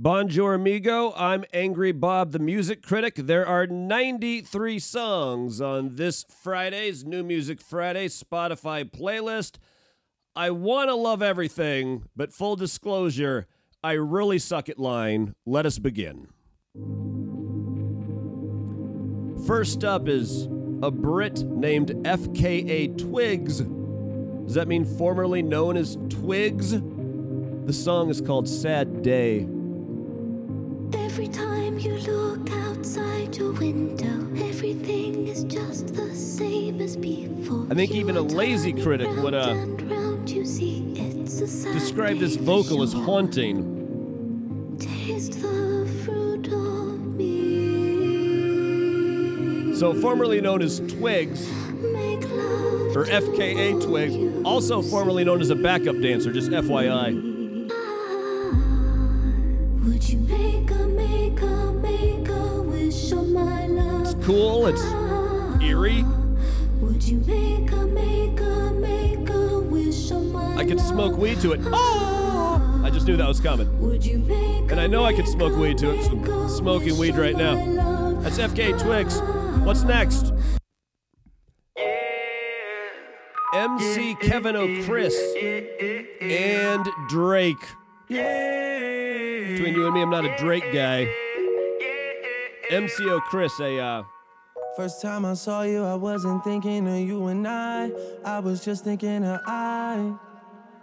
Bonjour, amigo. I'm Angry Bob, the music critic. There are 93 songs on this Friday's New Music Friday Spotify playlist. I want to love everything, but full disclosure, I really suck at line. Let us begin. First up is a Brit named FKA Twigs. Does that mean formerly known as Twigs? The song is called Sad Day. Every time you look outside your window, everything is just the same as before. I think even a lazy critic would, uh, round and round, you see it's a sad Describe this vocal as haunting. Taste the fruit of me. So, formerly known as Twigs, or FKA Twigs, also formerly known as a backup dancer, just FYI. Cool, it's eerie. Would you make a, make a, make a wish on my I could smoke weed to it. Oh! I just knew that was coming. Would you make And I know I could smoke weed to it I'm smoking weed right now. That's FKA Twigs. What's next? MC Kevin O'Chris and Drake. Between you and me, I'm not a Drake guy. MC O'Chris, a uh, First time I saw you, I wasn't thinking of you and I. I was just thinking of I.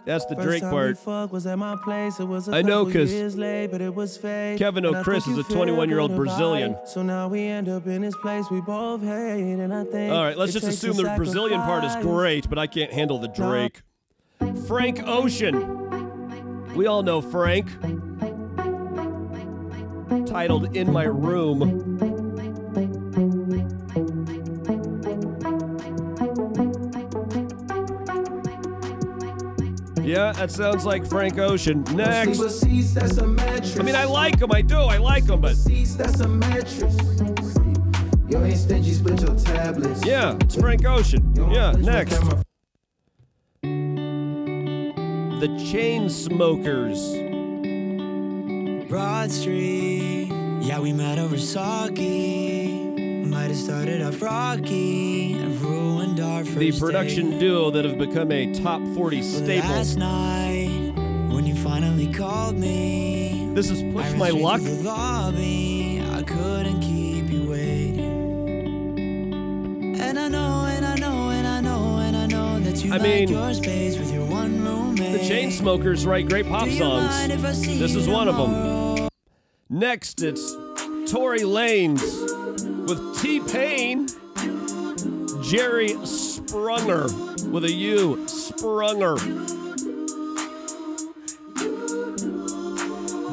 that's the Drake part. fucked was at my place. It was a I know, couple 'cause years late, but it was fake. Kevin O'Chris is a 21-year-old Brazilian. So now we end up in this place we both hate, and I think. All right, let's just assume the Brazilian part is great, but I can't handle the Drake. Frank Ocean. We all know Frank. Titled In My Room. Yeah, that sounds like Frank Ocean. Next. Sleeper seats, that's a mattress. I mean, I like him. I do. I like him, but seats, that's a mattress. You ain't stingy, split your tablets. yeah, it's Frank Ocean. Yeah, next. camera. The Chainsmokers. Broad Street. Yeah, we met over sake. Might have started off rocky and ruined our first The production date. duo that have become a top 40 staple. Last night, when you finally called me, This is Push My Luck. lobby. I couldn't keep you waiting. And I know, and I know, and I know, and I know that you I like mean, your space with your one roommate. The Chainsmokers write great pop Do you mind songs. if I see This is one of them. Next, it's Tory Lanez with T Pain, Jerry Sprunger with a U, Sprunger.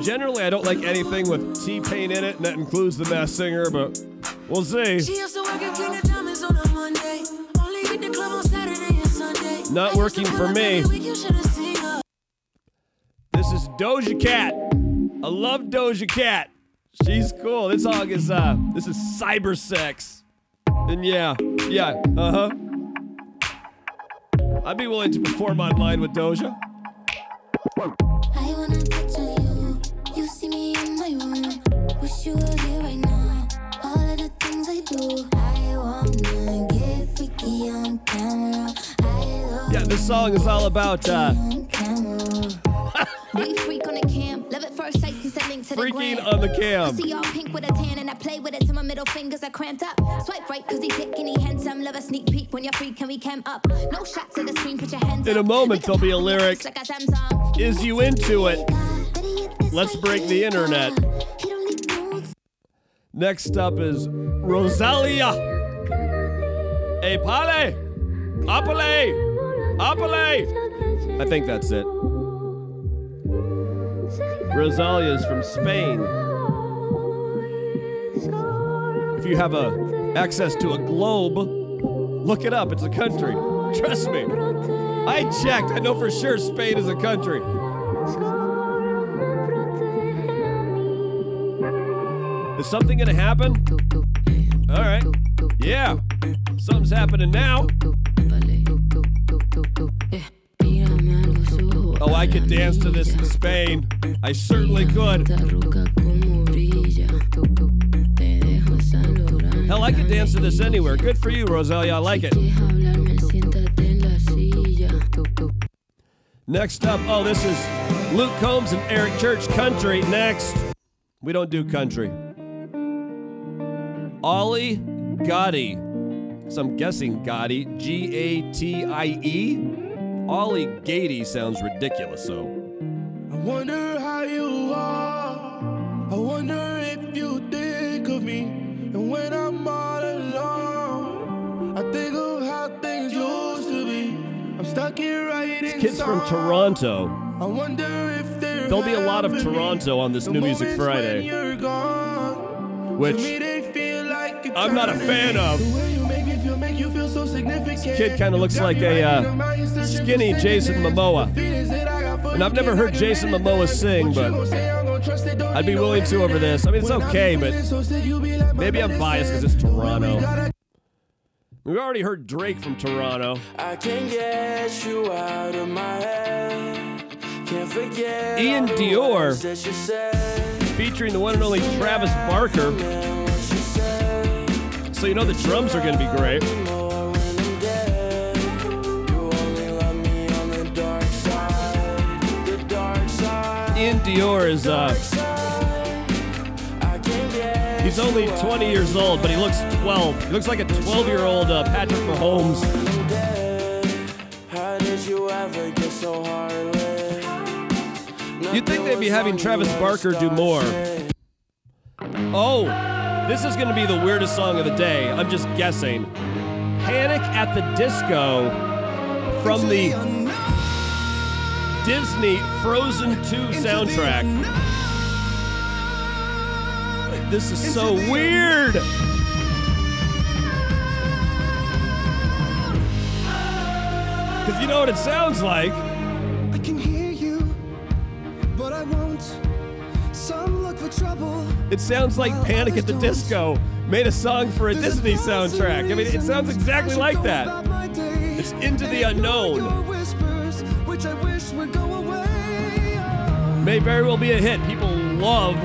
Generally, I don't like anything with T Pain in it, and that includes the mass singer, but we'll see. She used to work at King of Diamonds on a Monday. Only hit the club on Saturday and Sunday. Not working for me. every week, you should've seen her. This is Doja Cat. I love Doja Cat. She's cool. This song is uh this is cyber sex. And yeah, yeah, uh-huh. I'd be willing to perform online with Doja. I wanna touch on you. You see me in my room. Wish you were here right now. All of the things I do. I wanna get freaky on camera. I love Yeah, this song is all about uh first sight, cause I link to the freaking gram. on the cam. See all pink with a tan and I play with it till my middle fingers are cramped up. Swipe right cause he's thick and he handsome. Love a sneak peek when you're free, can we cam up? No shots the screen, put your hands In a moment, there'll be a pop on your lyric. face Like a Samsung. Is you into it? Let's break the internet. He don't need notes. Next up is Rosalia. Hey, Pale! Apale! Apale! I think that's it. Rosalia is from Spain. If you have a access to a globe, look it up. It's a country. Trust me. I checked. I know for sure Spain is a country. Is something gonna happen? All right. Yeah. Something's happening now. Oh, I could dance to this in Spain. I certainly could. Hell, I could dance to this anywhere. Good for you, Rosalia. I like it. Next up, oh, this is Luke Combs and Eric Church Country. Next, we don't do country. Ollie Gotti. So I'm guessing Gotti. G A T I E. Ollie Gady sounds ridiculous, so. I wonder how you are. I wonder if you think of me. And when I'm all alone, I think of how things used to be. I'm stuck here right Kids from. Toronto. I wonder if there There'll be a lot of Toronto on this New Music Friday, gone. which To me, they feel like I'm not a fan of. The make me feel, make you feel so significant. kid kinda looks like a, uh, in my instance, just skinny Jason send. Momoa. The feelings that I got for And I've never heard Jason get Momoa sing, but I'm gon' trust it, don't I'd be willing to over this. I mean, it's okay, but feeling so sick, you be like my maybe I'm biased because it's Toronto. We've already heard Drake from Toronto. I can't get you out of my head. Can't forget Ian Dior. words that you said. featuring the one and only Travis Barker. So you know the drums are going to be great. Ian Dior is uh he's only 20 years old, but he looks 12. He looks like a 12-year-old uh, Patrick Mahomes. You'd think they'd be having Travis Barker do more. Oh, this is going to be the weirdest song of the day. I'm just guessing. Panic at the Disco from the Disney Frozen 2 soundtrack. This is so weird. Because you know what it sounds like? I can hear you, but I won't. Some look for trouble. It sounds like Panic at the Disco made a song for a Disney soundtrack. I mean, it sounds exactly like that. It's Into the Unknown. which I wish would go away. May very well be a hit. People love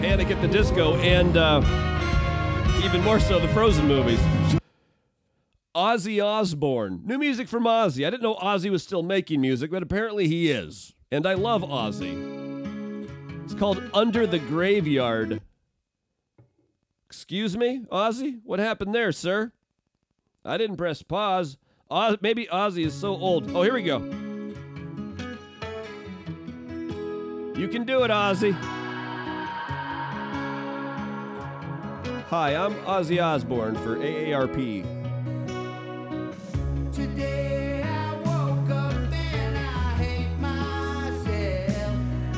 Panic at the Disco and uh, even more so the Frozen movies. Ozzy Osbourne. New music from Ozzy. I didn't know Ozzy was still making music, but apparently he is. And I love Ozzy. Called Under the Graveyard. Excuse me, Ozzy? What happened there, sir? I didn't press pause. Oz- maybe Ozzy is so old. Oh, here we go. You can do it, Ozzy. Hi, I'm Ozzy Osbourne for AARP. Today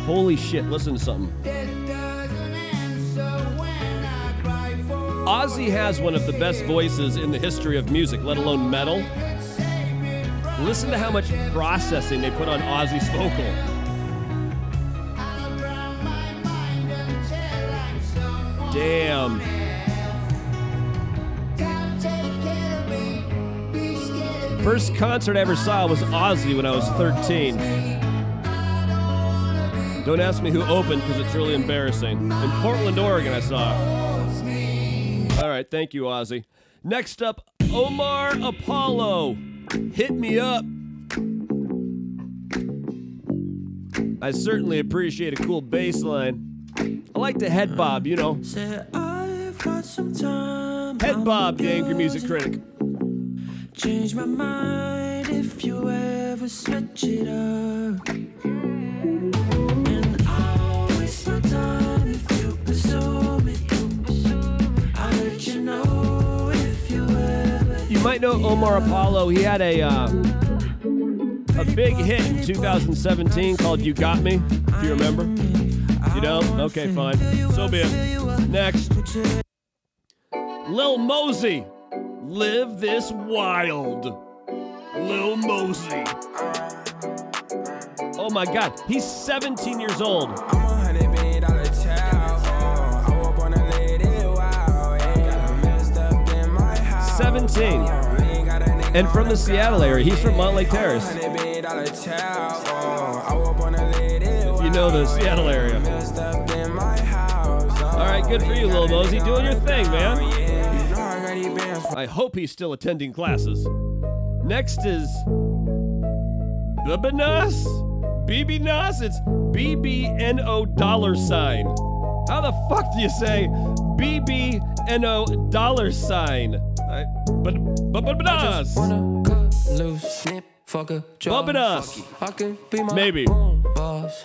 Holy shit, listen to something. Ozzy has one of the best voices in the history of music, let alone metal. Listen to how much processing they put on Ozzy's vocal. Damn. First concert I ever saw was Ozzy when I was 13. Don't ask me who opened because it's really embarrassing. In Portland, Oregon, I saw it. All right, thank you, Ozzy. Next up, Omar Apollo. Hit me up. I certainly appreciate a cool bass line. I like to head bob, you know. Head bob, the angry music critic. Change my mind if you ever switch it up. Might know Omar Apollo. He had a uh, a big hit in 2017 called "You Got Me." If you remember. You don't? Okay, fine. So be it. Next, Lil Mosey. Live this wild. Lil Mosey. Oh my God, he's 17 years old. and from the Seattle area. He's from Mountlake Terrace. You know the Seattle area. All right, good for you, Lil Mosey. Doing your thing, man. I hope he's still attending classes. Next is Bibinas. Nas. It's B B N O dollar sign. How the fuck do you say BBNO dollar sign? I, but but but Nas. Wanna cut loose, snip, fuck a job. Bumping us. Fuck it. I can be my Maybe. own boss.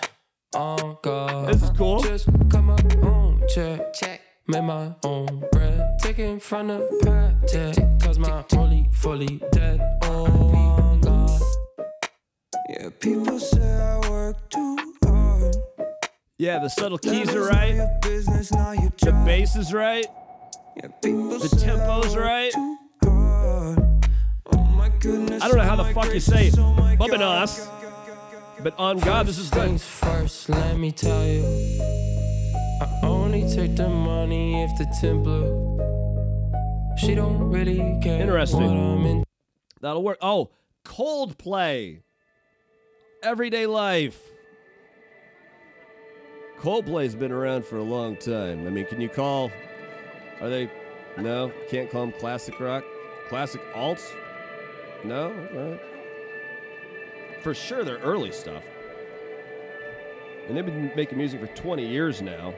God. This is cool. Just cut my own check. Check. Make my own bread. Taking from the pad. Cause my only fully dead. Oh God. Yeah, people say I work too hard. Yeah, the subtle keys are right. Your business, not your The bass is right. The tempo's right. Oh my goodness. I don't know how oh the fuck you say oh Bumping us. But on God, this is things first, let me tell you. I only take the money if the blue. She don't really care. Interesting. What I'm in. That'll work. Oh, Coldplay. Everyday life. Coldplay's been around for a long time. I mean, can you call? Are they? No, can't call them classic rock. Classic alts? No. Right. For sure, they're early stuff. And they've been making music for 20 years now.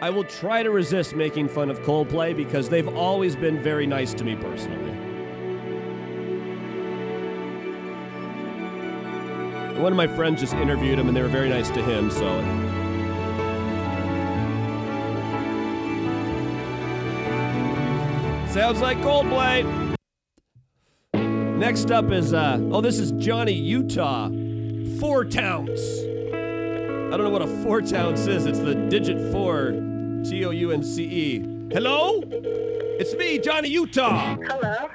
I will try to resist making fun of Coldplay because they've always been very nice to me personally. One of my friends just interviewed him and they were very nice to him, so. Sounds like Coldplay. Next up is, uh, oh, this is Johnny Utah. Four Townce. I don't know what a four townce is. It's the digit four, T O U N C E. Hello? It's me, Johnny Utah. Hello.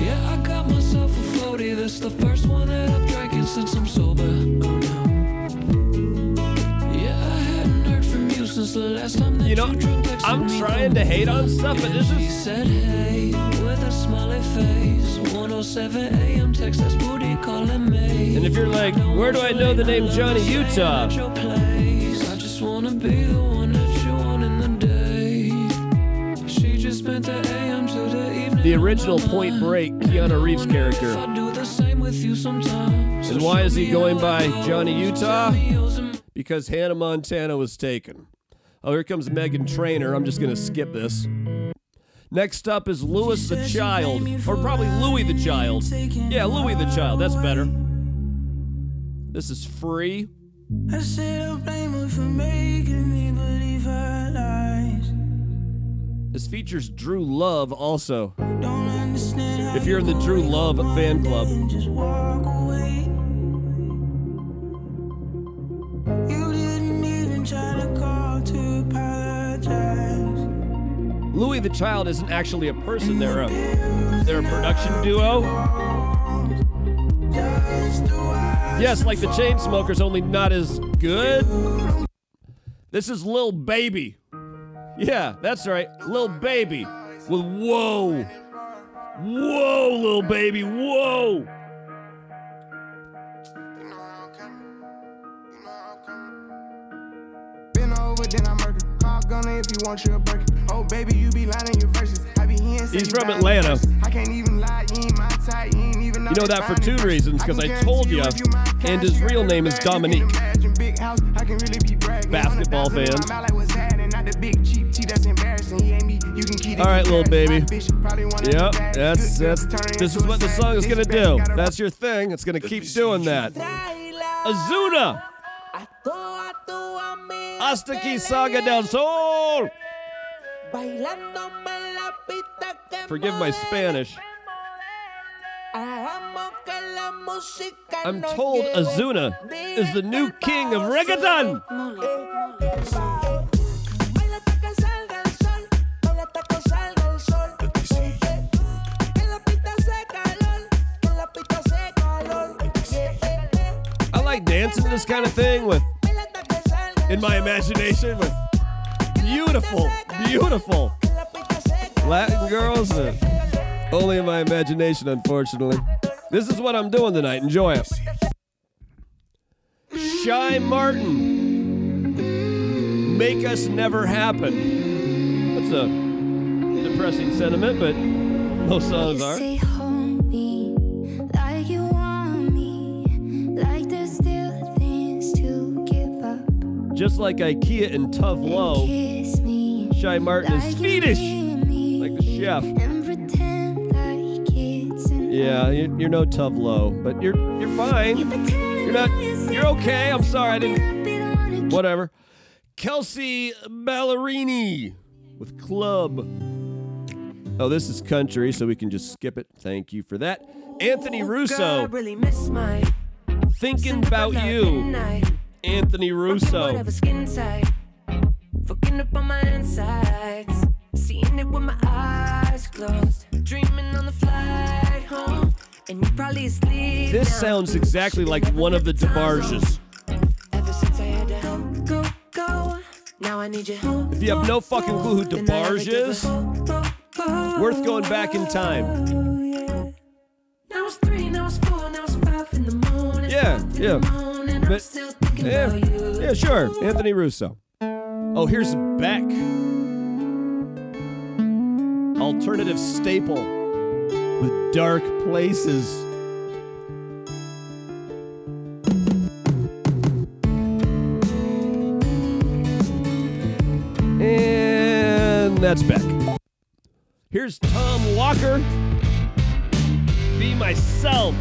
Yeah, I got myself a 40. That's the first one that I've drank since I'm sober. Oh no. Yeah, I hadn't heard from you since the last time that You know, texted I'm trying to hate on stuff, but this is said, hey, with a smiley face. 107 a.m. text, that's booty calling me. And if you're like, where do I know the name Johnny Utah? At your place. I just wanna be the one that you want in the day. She just spent the AM to the evening. the original Point. Break, Keanu Reeves character. And why is he going by. Johnny Utah? Tell me yours and Because Hannah Montana was taken. Oh, here comes Meghan Trainor. I'm just going to skip this. Next up is Louis the Child, or probably Louis the Child. Yeah, Louis the Child. That's better. This is free. I said I blame her for making me believe her lies. This features Drew Love also. Don't If you're in the Drew Love fan club. and just walk away. You didn't even try to call to apologize. Louis the Child isn't actually a person. They're a they're a production duo. Yes, like the Chainsmokers, only not as good. This is Lil Baby. Yeah, that's right, Lil Baby. With whoa, whoa, little Baby, whoa. Then I'm murder. Call gunner if you want your burger. Oh, baby, you be lying your verses. I be hearing He's from Atlanta. I can't even lie, you ain't my type, you ain't even You know that for two reasons, 'cause I told ya, and his real name is Dominique. Basketball fan. All right, little baby. Yep, that's that's this is what the song is gonna do. That's your thing. It's gonna keep doing that. Ozuna. Hasta aquí Saga del Sol. Forgive my Spanish. I'm told Ozuna is the new king of reggaeton. Dancing this kind of thing with, in my imagination, with beautiful, beautiful Latin girls. uh, only in my imagination, unfortunately. This is what I'm doing tonight. Enjoy it. Shy Martin. Make us never happen. That's a depressing sentiment, but most songs are. Just like IKEA and Tove Lo, Shy Martin is Swedish, like the chef. and pretend like it's an Yeah, you're, you're no Tove Lo, but you're you're fine. You're not. You're okay. I'm sorry. I didn't. Whatever. Kelsea Ballerini with Club. Oh, this is country, so we can just skip it. Thank you for that. Anthony Russo, really miss my thinking about you. Anthony Russo. Whatever skin tight. Fucking up on my insides. Seeing it with my eyes closed. Dreaming on the flight home. And you probably asleep. This now. sounds exactly like one of the DeBarges. Ever since I had to go, go, go. Now I need. If you have no fucking clue who DeBarge is, worth going back in time. Now it's three, now it's four, now it's five in the morning. Yeah, yeah. The morning, I'm But- Yeah, yeah, sure. Anthony Russo. Oh, here's Beck. Alternative staple with dark places. And that's Beck. Here's Tom Walker. Be myself.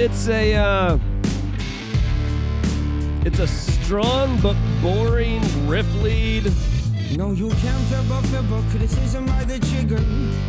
It's a uh, it's a strong but boring riff lead. No, you can't fibber, fibber, criticism by the trigger.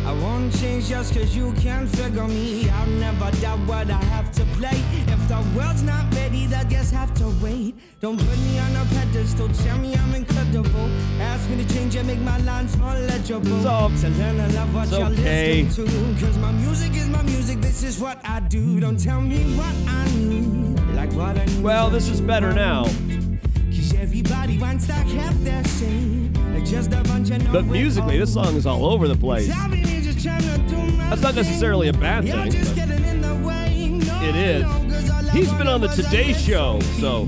I won't change just cause you can't figure me. I'll never doubt what I have to play. If the world's not ready, they'll just have to wait. Don't put me on a pedestal, tell me I'm incredible. Ask me to change and make my lines more legible. All- to learn to love what you're okay. listening to. Cause my music is my music, this is what I do. Don't tell me what I need. Like what I need. Well, this is better now. Cause everybody wants to have their say. But musically, this song is all over the place. That's not necessarily a bad thing, it is. He's been on the Today Show, so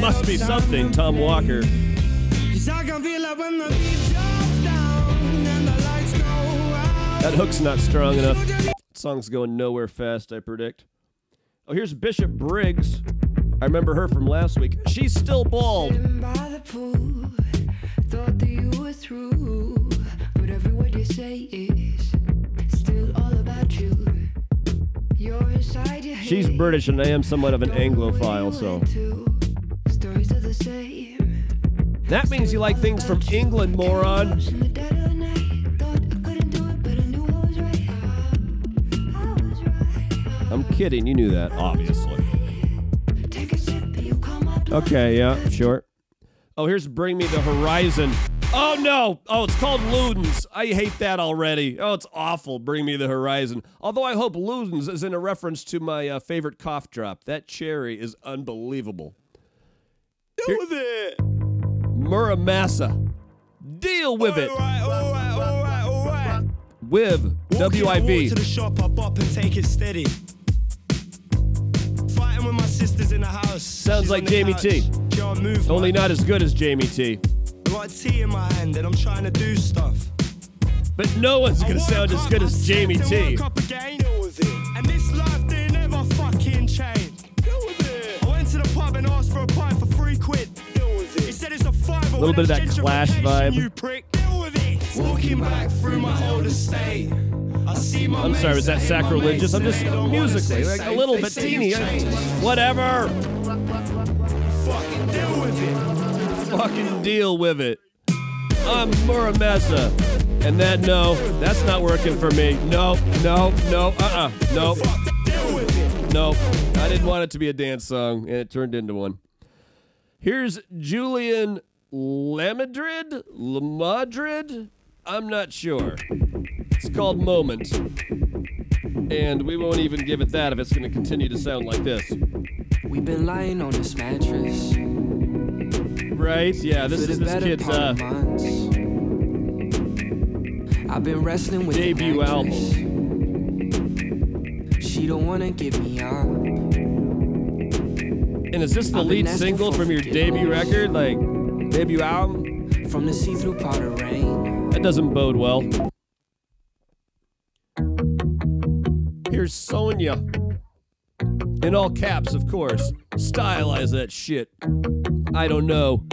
must be something, Tom Walker. That hook's not strong enough. Song's going nowhere fast, I predict. Oh, here's Bishop Briggs. I remember her from last week. She's still bald. You were through, but every word you say is still all about you. You're inside your She's British, and I am somewhat of an Anglophile, so. stories are the same. That means you like things from England, moron. In the dead of the night, thought I couldn't do it, but I knew I was right. I was right. I'm kidding, you knew that, obviously. Take a sip, and you calm my blood. Okay, yeah, sure. Oh, here's Bring Me the Horizon. Oh, no. Oh, it's called Ludens. I hate that already. Oh, it's awful. Bring Me the Horizon. Although I hope Ludens is in a reference to my uh, favorite cough drop. That cherry is unbelievable. Deal with it. Muramasa. Deal with it. With W I Walk V. to the shop, I bop and take it steady. Fighting with my sisters in the house. Sounds She's like on the Jamie couch. T. Can't move Only not as good as Jamie T. I got a tea in my hand and I'm trying to do stuff. But no one's gonna sound as good as Jamie T. Woke up again, deal with it. And this life they never fucking change. Deal with it. I went to the pub and asked for a pint for three quid. Deal with it. He said it's a fiver. A little bit of that Clash vibe. You prick. With it. Walking back through my old estate. I see my I'm sorry, was that mates saying my sacrilegious? I'm just say they don't wanna musically, like a little bit teeny. Whatever. Fucking deal with it. Fucking deal with it. I'm Muramasa. And that, no, that's not working for me. No, no, no, uh uh no. No, I didn't want it to be a dance song, and it turned into one. Here's Julian Lamadrid? Lamadrid? I'm not sure. It's called Moment. And we won't even give it that if it's going to continue to sound like this. We've been lying on this mattress. Right? Yeah, this is this kid's uh. I've been wrestling with Debut actress. She don't wanna give me up. And is this the I've lead single from your debut record? Like, debut album? From the see-through powder rain. That doesn't bode well. Here's Sonia. In all caps, of course. Stylize that shit. I don't know.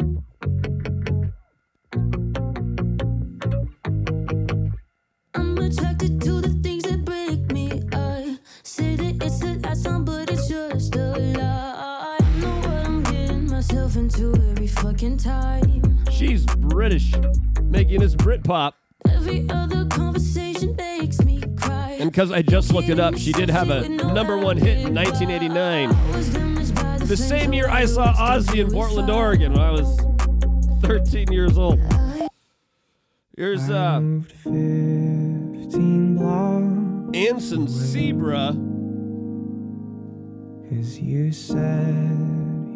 I'm attracted to the things that break me. I say that it's the last time, but it's just a lie. I know what I'm getting myself into every fucking time. She's British, making this Britpop. Every other conversation cry. And because I just looked it up, she did have a number one hit in 1989. The same year I saw Ozzy in Portland, Oregon, when I was 13 years old. Here's uh, 15 blocks. Anson Seabra. Cause you said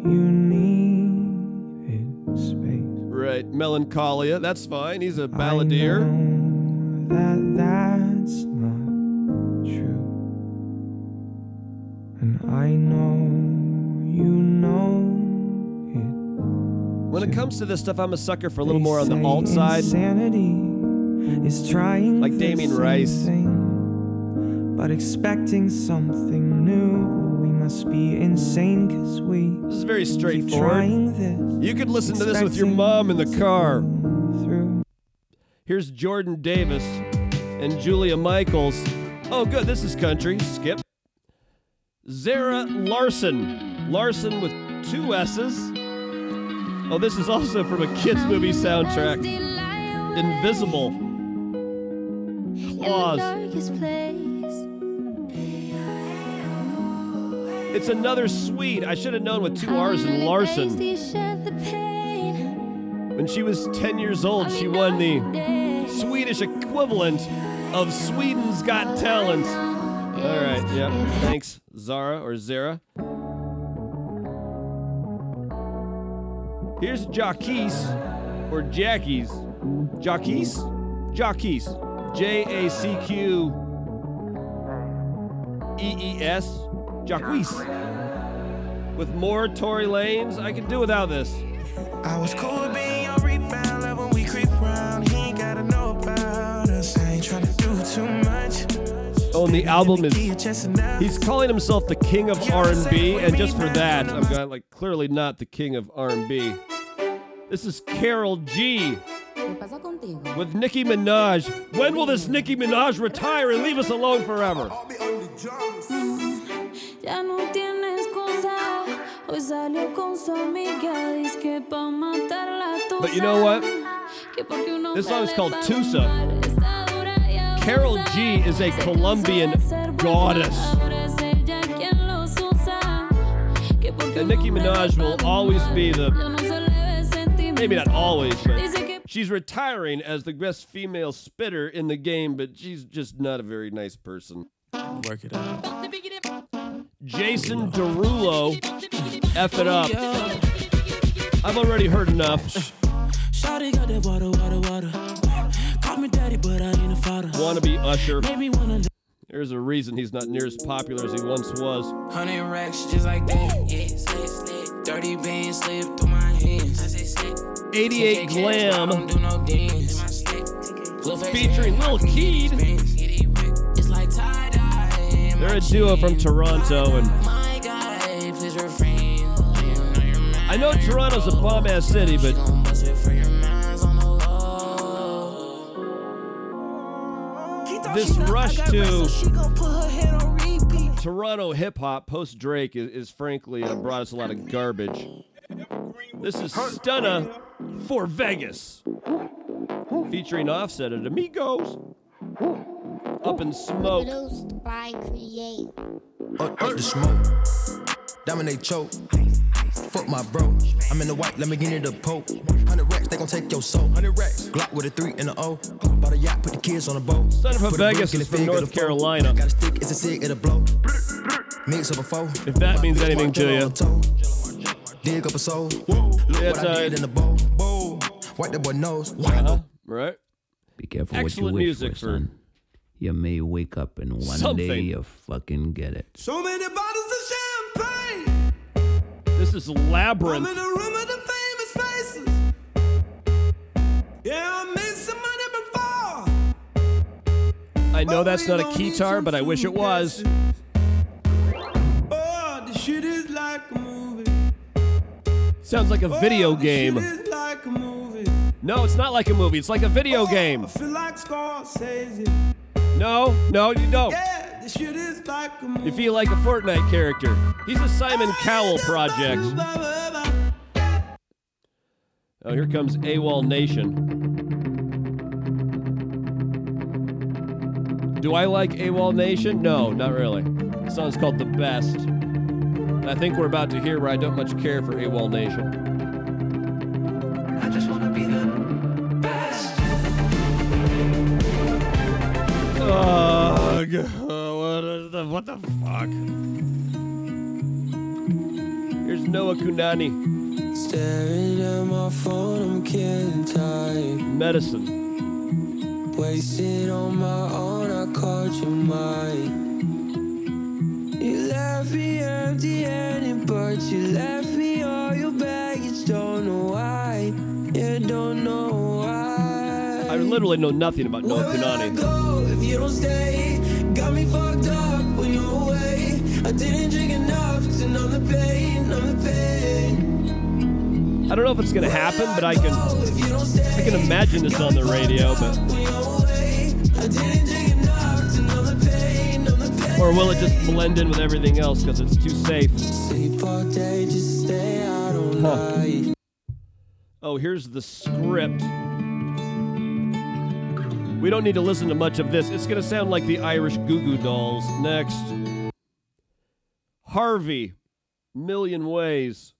you needed space. Right, Melancholia. That's fine. He's a balladeer. That that's true. And I know you know When it comes to this stuff, I'm a sucker for a little more on the alt side. Insanity is trying Like Damien Rice. thing, but expecting something new. We must be insane cause we This is very straightforward. this. You could listen to this with your mom in the car. Here's Jordan Davis and Julia Michaels. Oh, good. This is country. Skip. Zara Larsson. Larsson with two S's. Oh, this is also from a kids' movie soundtrack. Invisible. Klaus. It's another Swede. I should have known with two R's in Larsson. When she was 10 years old, she won the Swedish equivalent of Sweden's Got Talent. All right, yeah. Thanks, Zara or Zara. Here's Jacquees or Jackie's. Jacquees? Jacquees. J A C Q E E S. Jacquees. With more Tory Lanez, I could do without this. I was cool being your rebound love when we creep around. The album is he's calling himself the king of R&B, and just for that, I'm going like clearly not the king of R&B. This is Karol G with Nicki Minaj. When will this Nicki Minaj retire and leave us alone forever? Ya no tienes cosa. Hoy salió con su amiga. Dice que pa' matarla tú But you know what? Que porque un hombre This song is called va Tusa. Karol G is a Colombian goddess. Ahora es ella quien los usa. Que porque And Nicki Minaj will always be the no se le ve sentimiento. maybe not always, but she's retiring as the best female spitter in the game, but she's just not a very nice person. Work it out. Jason Derulo, F it up. I've already heard enough. Me daddy, but I ain't a father. Wannabe Usher. Made wanna There's a reason he's not near as popular as he once was. Hundred racks just like that. Yeah, slip, slip. Dirty bands slip through my hands. I say slip. 88 Glam Don't do no dance. Blueface featuring Lil Keed. It's like tie dye. They're a duo from Toronto, and My guy, please refrain. I know Toronto's a bomb ass city, but this rush to She gon' put her head on repeat. Toronto hip hop post Drake is, is frankly uh, brought us a lot of garbage. This is Stunna 4 Vegas, featuring Offset at Amigos. Up in smoke. Produced by Create. Up, up the smoke. Dominate choke. Fuck my bro. I'm in the white, let me get into the poke. 100 racks, they gon' take your soul. 100 racks. Glock with a 3 and a O. Bought a yacht, put the kids on a boat. Son of a Put Vegas is from North. Carolina. Got a stick, it's a cig, it'll blow. Mix up a foe. If that means anything to you. Dig up a soul. Yeah, Look it's, what I did in the bowl. Bowl. Wipe that boy nose. Uh-huh, right? Be careful Excellent what you wish music for, for- son. You may wake up and one day you fucking get it. So many bottles of champagne. This is I'm Labrinth. in a room of the famous faces. Yeah, I made some money before. I know that's not a keytar, but I wish it was. Oh, the shit is like a movie. Sounds like a video game. Shit is like a movie. No, it's not like a movie. It's like a video game. I feel like Scorsese. No, no, you don't. Yeah, shit is like a movie. You feel like a Fortnite character. He's a Simon Cowell project. Oh, here comes AWOL Nation. Do I like AWOL Nation? No, not really. The song's called The Best. And I think we're about to hear where I don't much care for AWOL Nation. I just wanna be the best. Ugh, the, what the fuck? Here's Noah Kunani. Staring at my phone, I'm killing time. Medicine. Wasted on my own, I caught your mind. You left me empty-handed, but you left me all your baggage. Don't know why, yeah, don't know why. I literally know nothing about Noah Kunani. Go if you don't stay. Got me fucked up when you're away. I didn't drink enough to numb the pain, numb the pain. I don't know if it's gonna happen, but I can I can imagine this on the radio, but I didn't drink enough to numb the pain, numb the pain. or will it just blend in with everything else because it's too safe? Sleep all day, just stay out all Huh. Oh, here's the script. We don't need to listen to much of this. It's gonna sound like the Irish Goo Goo Dolls. Next, Harvey, Million Ways.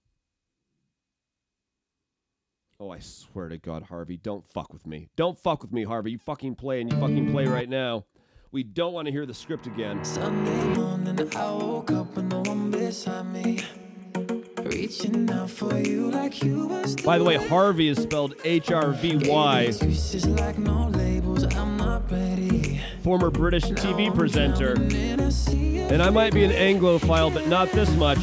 Oh, I swear to God, Harvey, don't fuck with me. Don't fuck with me, Harvey. You fucking play and you fucking play right now. We don't want to hear the script again. Sunday morning, I woke up with no one beside me. Reaching out for you like you was By the way, Harvey is spelled H R V Y. Excuses like no labels, I'm not ready. Former British TV presenter. And I might be an Anglophile, but not this much.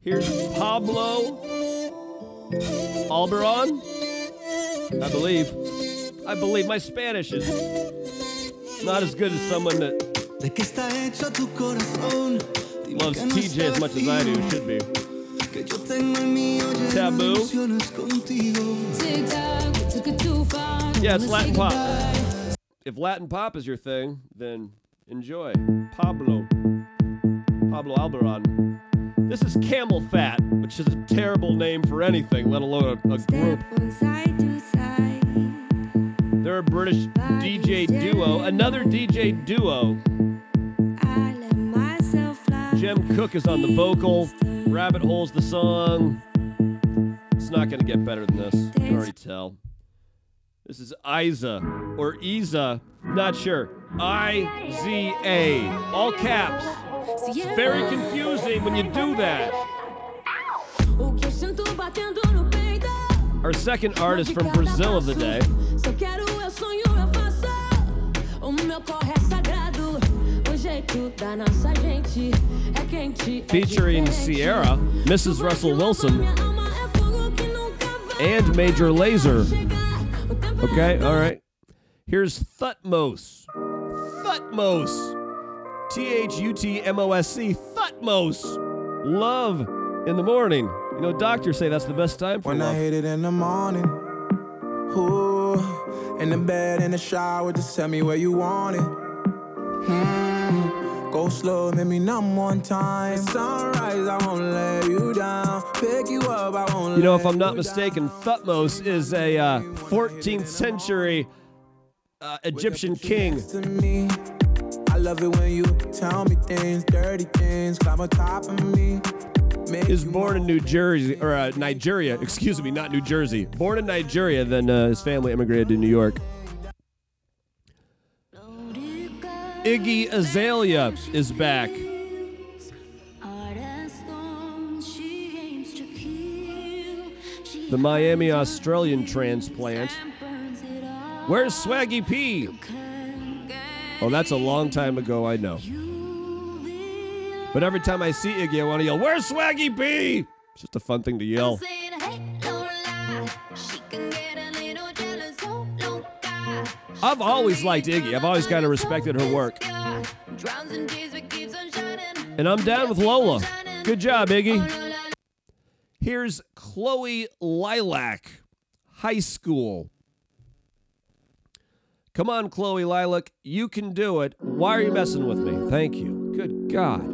Here's Pablo Alborán. I believe. I believe my Spanish is not as good as someone that ¿De qué está hecho tu corazón? Dime loves TJ as much as I do. Should be. Que yo tengo el mío lleno de Taboo. Yeah, it's Latin pop. If Latin pop is your thing, then enjoy. Pablo. Pablo Alborán. This is Camelphat, which is a terrible name for anything, let alone a, a group. They're a British DJ duo, another DJ duo. Jem Cook is on the vocal. Rabbit Hole's the song. It's not going to get better than this. You can already tell. This is Isa or Isa, not sure. I Z A, all caps. It's very confusing when you do that. Our second artist from Brazil of the day. Featuring. Ciara, Mrs. Russell Wilson, and Major Lazer. Okay, all right. Here's Thutmose. Thutmose. T H U T M O S C. Thutmose. Love in the morning. You know, doctors say that's the best time for When I love. hit it in the morning, ooh, in the bed, in the shower, just tell me where you want it. Hmm, go slow, make me numb one time. Sunrise, I won't let you down. Pick you up, I won't You know, if I'm not mistaken, Thutmose is a uh, 14th century uh, Egyptian king. I love it when you tell me things, dirty things, climb on top of me. Is born in New Jersey or uh, Nigeria, excuse me, not New Jersey. Born in Nigeria, then uh, his family immigrated to New York. Iggy Azalea is back. The Miami Australian transplant. Where's Swaggy P? Oh, that's a long time ago, I know. But every time I see Iggy, I want to yell, Where's Swaggy P? It's just a fun thing to yell. I've always liked Iggy. I've always kind of respected her work. And I'm down with Lola. Good job, Iggy. Here's Chloe Lilac, high school. Come on, Chloe Lilac. You can do it. Why are you messing with me? Thank you. Good God.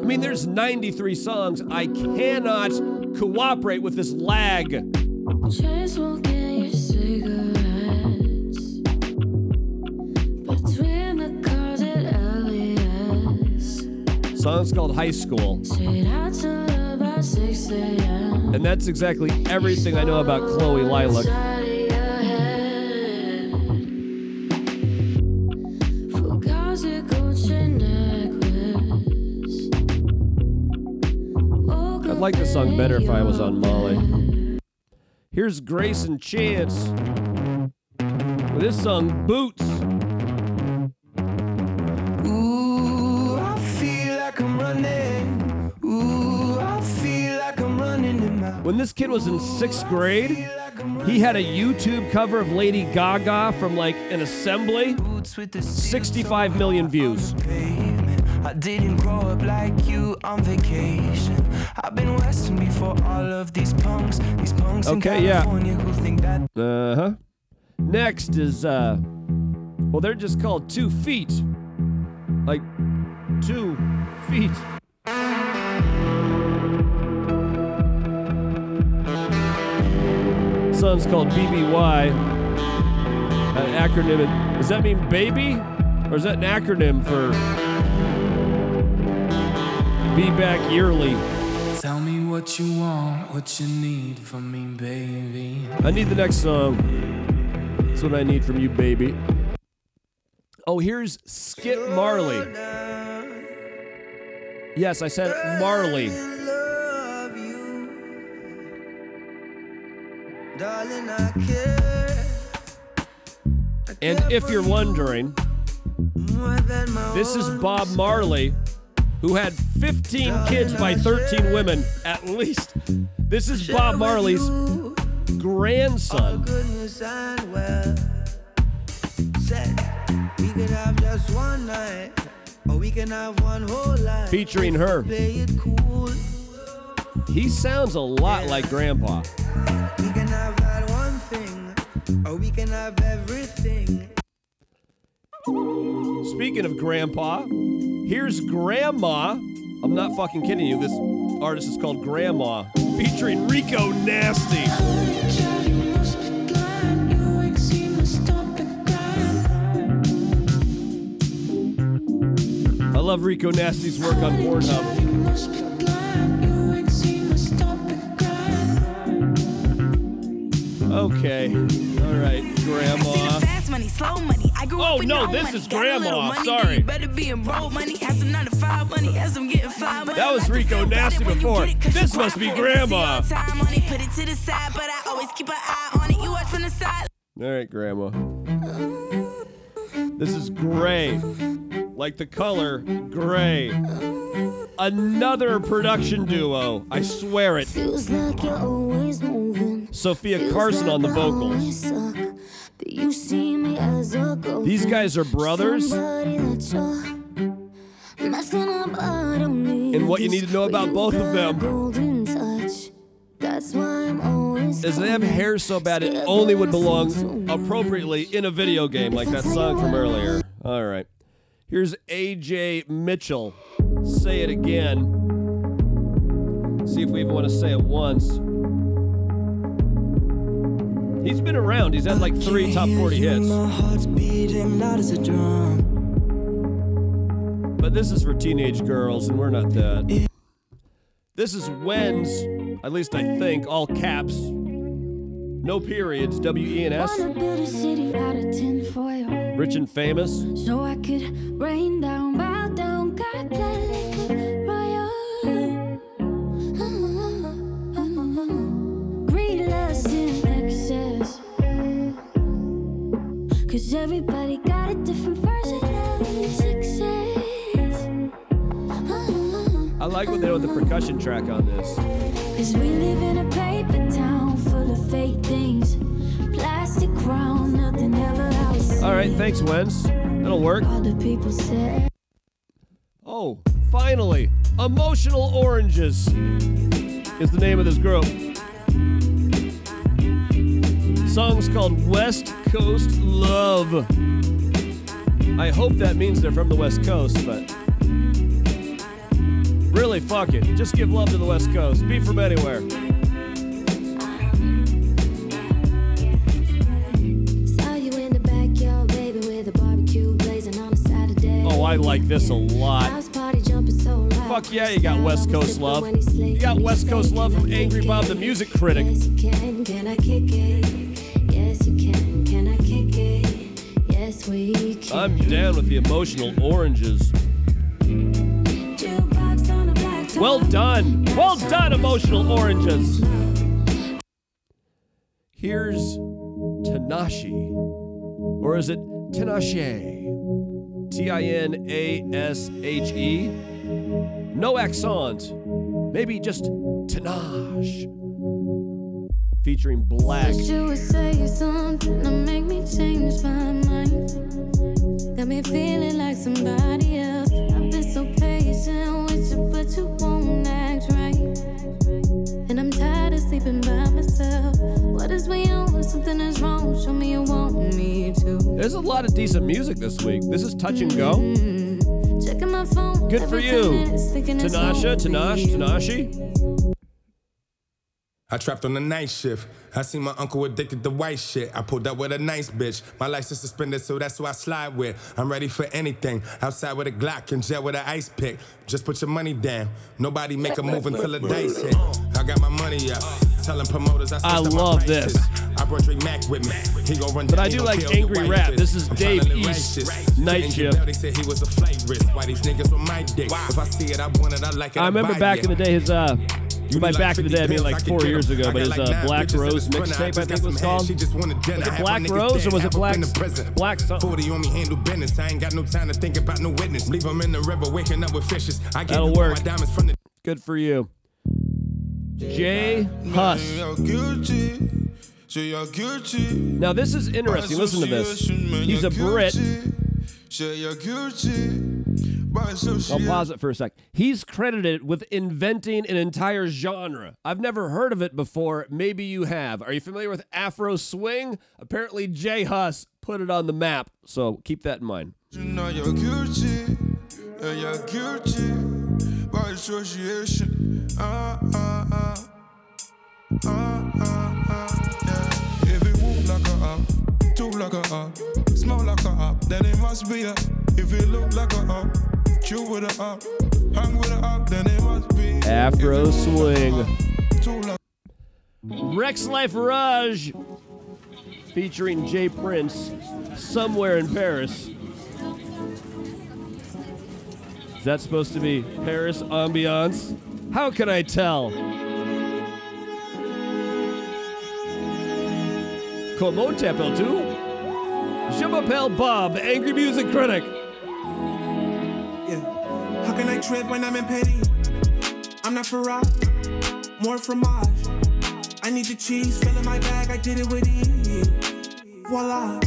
I mean, there's 93 songs. I cannot cooperate with this lag. Chain smoking your cigarettes between the cars at LAS. Song's called High School. Stayed out till about 6 a.m. And that's exactly everything I know about Chloe Lilac. Side of your head. Fugazi Gucci necklace. Woke I'd like the song better if I was on Molly. Here's Greyson Chance with this song, Boots. Ooh, I feel like I'm running. Ooh, I feel like I'm running in my When this kid was in sixth grade, he had a YouTube cover of Lady Gaga from like an assembly. 65 million views. I didn't grow up like you on vacation. I've been western before all of these punks. These punks Okay, in yeah. Who think that Uh huh. Next is, uh, well, they're just called Two Feet. Like, two feet. Song's called BBY. An acronym. Does that mean baby? Or is that an acronym for Be Back Yearly? Tell me what you want, what you need from me, baby. I need the next song. That's what I need from you, baby. Oh, here's Skip Marley. Yes, I said Marley. darling, I care And if you're wondering, more than my this is Bob Marley, who had 15 kids by 13 women, at least. This is Bob Marley's grandson. Featuring her. He sounds a lot like Grandpa. Speaking of Grandpa, here's Grandma. I'm not fucking kidding you. This artist is called Grandma, featuring Rico Nasty. I love Rico Nasty's work on Pornhub. Okay. All right, Grandma. Fast money, slow money. I grew Oh, up with no, no this money. is Got a little Grandma. money, Sorry. better be in broke money. Have some nine to five money as I'm getting five money. That was Rico Nasty before. get it 'cause you This must be for Grandma. all time on it, put it to the side, but I always keep an eye on it. You watch from the side. All right, Grandma. This is gray. Like the color gray. Another production duo. I swear it. Feels like you're always moving. Sophia Feels Carson like on the I vocals. Always suck, that you see me as a girlfriend. These guys are brothers. Somebody that you're messing up, I don't need And what you need to know about both of them golden touch. That's why I'm always is they have hair so bad it only would belong appropriately in a video game like that song from earlier. All right. Here's AJ Mitchell. Say it again. See if we even want to say it once. He's been around. He's had like three top 40 hits. My heart's beating loud as a drum. But this is for teenage girls, and we're not that. This is Wens, at least I think, all caps. No periods, W E N S. Wanna build a city out of tinfoil. Rich and famous. So I could rain down, bow down, God bless Cause everybody got a different version of success. I like what they do with the percussion track on this. Cause we live in a paper town full of fake things. Plastic crown, nothing ever how All right, thanks, Wens. That'll work. All the people say. Oh, finally, Emotional Oranges is the name of this group. Song's called West Coast Love. I hope that means they're from the West Coast, but really, fuck it. Just give love to the West Coast. Be from anywhere. Saw you in the backyard, baby, with a barbecue blazing on a Saturday. Oh, I like this a lot. House party jumping so loud. Fuck yeah, you got West Coast love. You got West Coast love from Angry Bob the Music Critic. I'm down with the Emotional Oranges. Jukebox on a black top. Well done. Well done, Emotional Oranges. Here's Tanashi. Or is it Tinashe? T I N A S H E? No accent. Maybe just Tanash. Featuring 6LACK. Me change my mind. Got me feeling like somebody else. I've been so patient with you, but you won't act right. And I'm tired of sleeping by myself. What is we on? Something is wrong. Show me you want me to. There's a lot of decent music this week. This is Touch and Go. Mm-hmm. Checking my phone. Good for you. minutes, thinking it's Tanasha, Tanash. Tanashi. I trapped on the night shift. I seen my uncle addicted to white shit. I pulled up with a nice bitch. My license suspended, so that's who I slide with. I'm ready for anything. Outside with a Glock and jet with an ice pick. Just put your money down. Nobody make a move until the dice hit. I got my money up. Telling promoters I I switched up my love this. I brought Drake Mac with me. He gon' run But I do like angry rap. is. This is I'm Dave East, righteous. Night Shift. They said he was a flight risk. Why these niggas with my dick? If I see it, I want it. I like it. I remember back in the day, his, uh, by need back in the day, I mean like four can get years 'em. ago, but got his like uh, Black Rose this mixtape, I think it was called. She just wanted dinner. Was it Black Rose or was it half Black in the prison. Black something? 40 on me handle business. I ain't got no time to think about no witness. Leave 'em in the river waking up with fishes. I get That'll work. my diamonds from the Good for you. J Hus. Now this is interesting. Listen to this. He's a Brit. I'll pause it for a sec. He's credited with inventing an entire genre. I've never heard of it before. Maybe you have. Are you familiar with Afro Swing? Apparently, J Hus put it on the map. So keep that in mind. You know you're guilty, yeah, you're guilty by association. Ah, ah, ah. Ah, ah, ah, yeah. If it move like a up, talk like a up, smell like a up, then it must be a. If it look like a up, chew with a up, hang with a up, then it must be. Afro Swing. Rexx Life Raj featuring Jay Prince somewhere in Paris. Is that supposed to be Paris ambiance? How can I tell? Comment t'appelles-tu? Je m'appelle Bob, angry music critic. Can I trip when I'm in petty? I'm not Ferrari, more fromage. I need the cheese, fill in my bag, I did it with ease. Voila.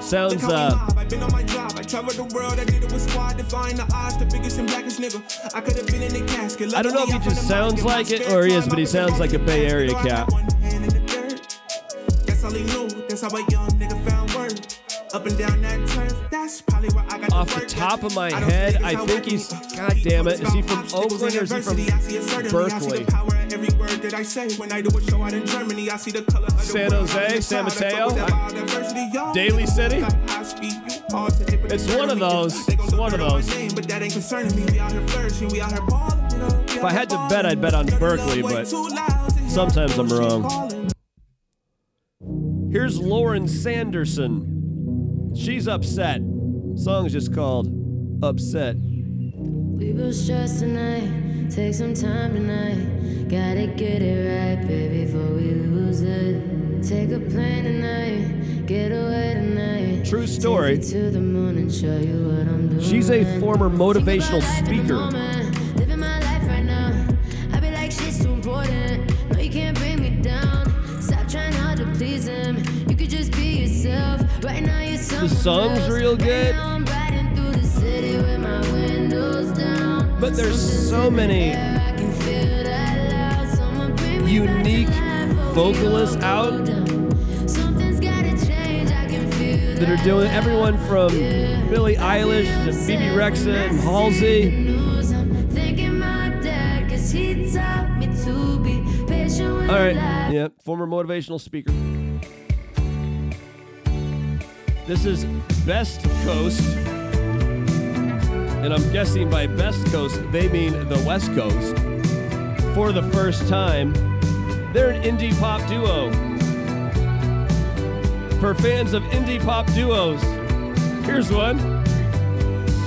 Sounds, Look how we mob, I've been on my job. I traveled the world, I did it with squad, defying the odds, the biggest and blackest nigga. I could have been in the casket. I don't know if he just sounds like it or he is, but he sounds like a Bay Area cat. had one hand in the dirt. That's all he knew. That's how a young nigga. Up and down that turf. That's probably where I got Off the the top of my I head, think I think he's. God damn it. Is he from Oakland or is he from adversity, I see it certainly. I see Berkeley? the every word that I say. When I do a show out in Germany, I see the color of San. Jose, I'm in the San crowd. I fuck Mateo, I- Daly City? I speak, you hard to hit, but It's one of those. It's one of dirt on my those. But that ain't concerning me. We out here flourishing. We out here balling. you know. We If I had to bet, I'd bet on Berkeley, but sometimes I'm wrong. Here's Lauren Sanderson. She's upset. Song's just called Upset. We both stressed tonight. Take some time tonight. Gotta get it right, baby, before we lose it. Take a plane tonight, get away tonight. True story. Take to the moon and show you what I'm doing. She's a former motivational speaker. The song's real good. But there's so many unique vocalists out that are doing. Everyone from Billie Eilish to Phoebe Rexha and Halsey. All right. Yeah, former motivational speaker. This is Best Coast. And I'm guessing by Best Coast, they mean the West Coast. For the first time, they're an indie pop duo. For fans of indie pop duos, here's one.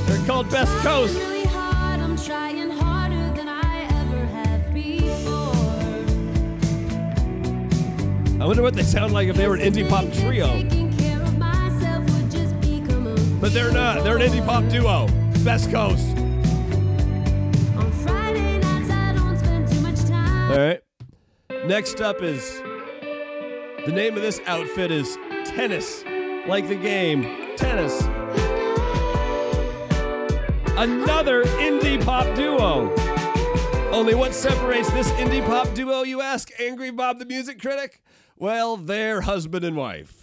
They're called Best Coast. I'm trying harder than I ever have before. I wonder what they sound like if they were an indie pop trio. But they're not. They're an indie pop duo. Best Coast. On Friday nights, I don't spend too much time. All right. Next up is the name of this outfit is Tennis, like the game Tennis. Another indie pop duo. Only what separates this indie pop duo, you ask, Angry Bob the music critic? Well, they're husband and wife.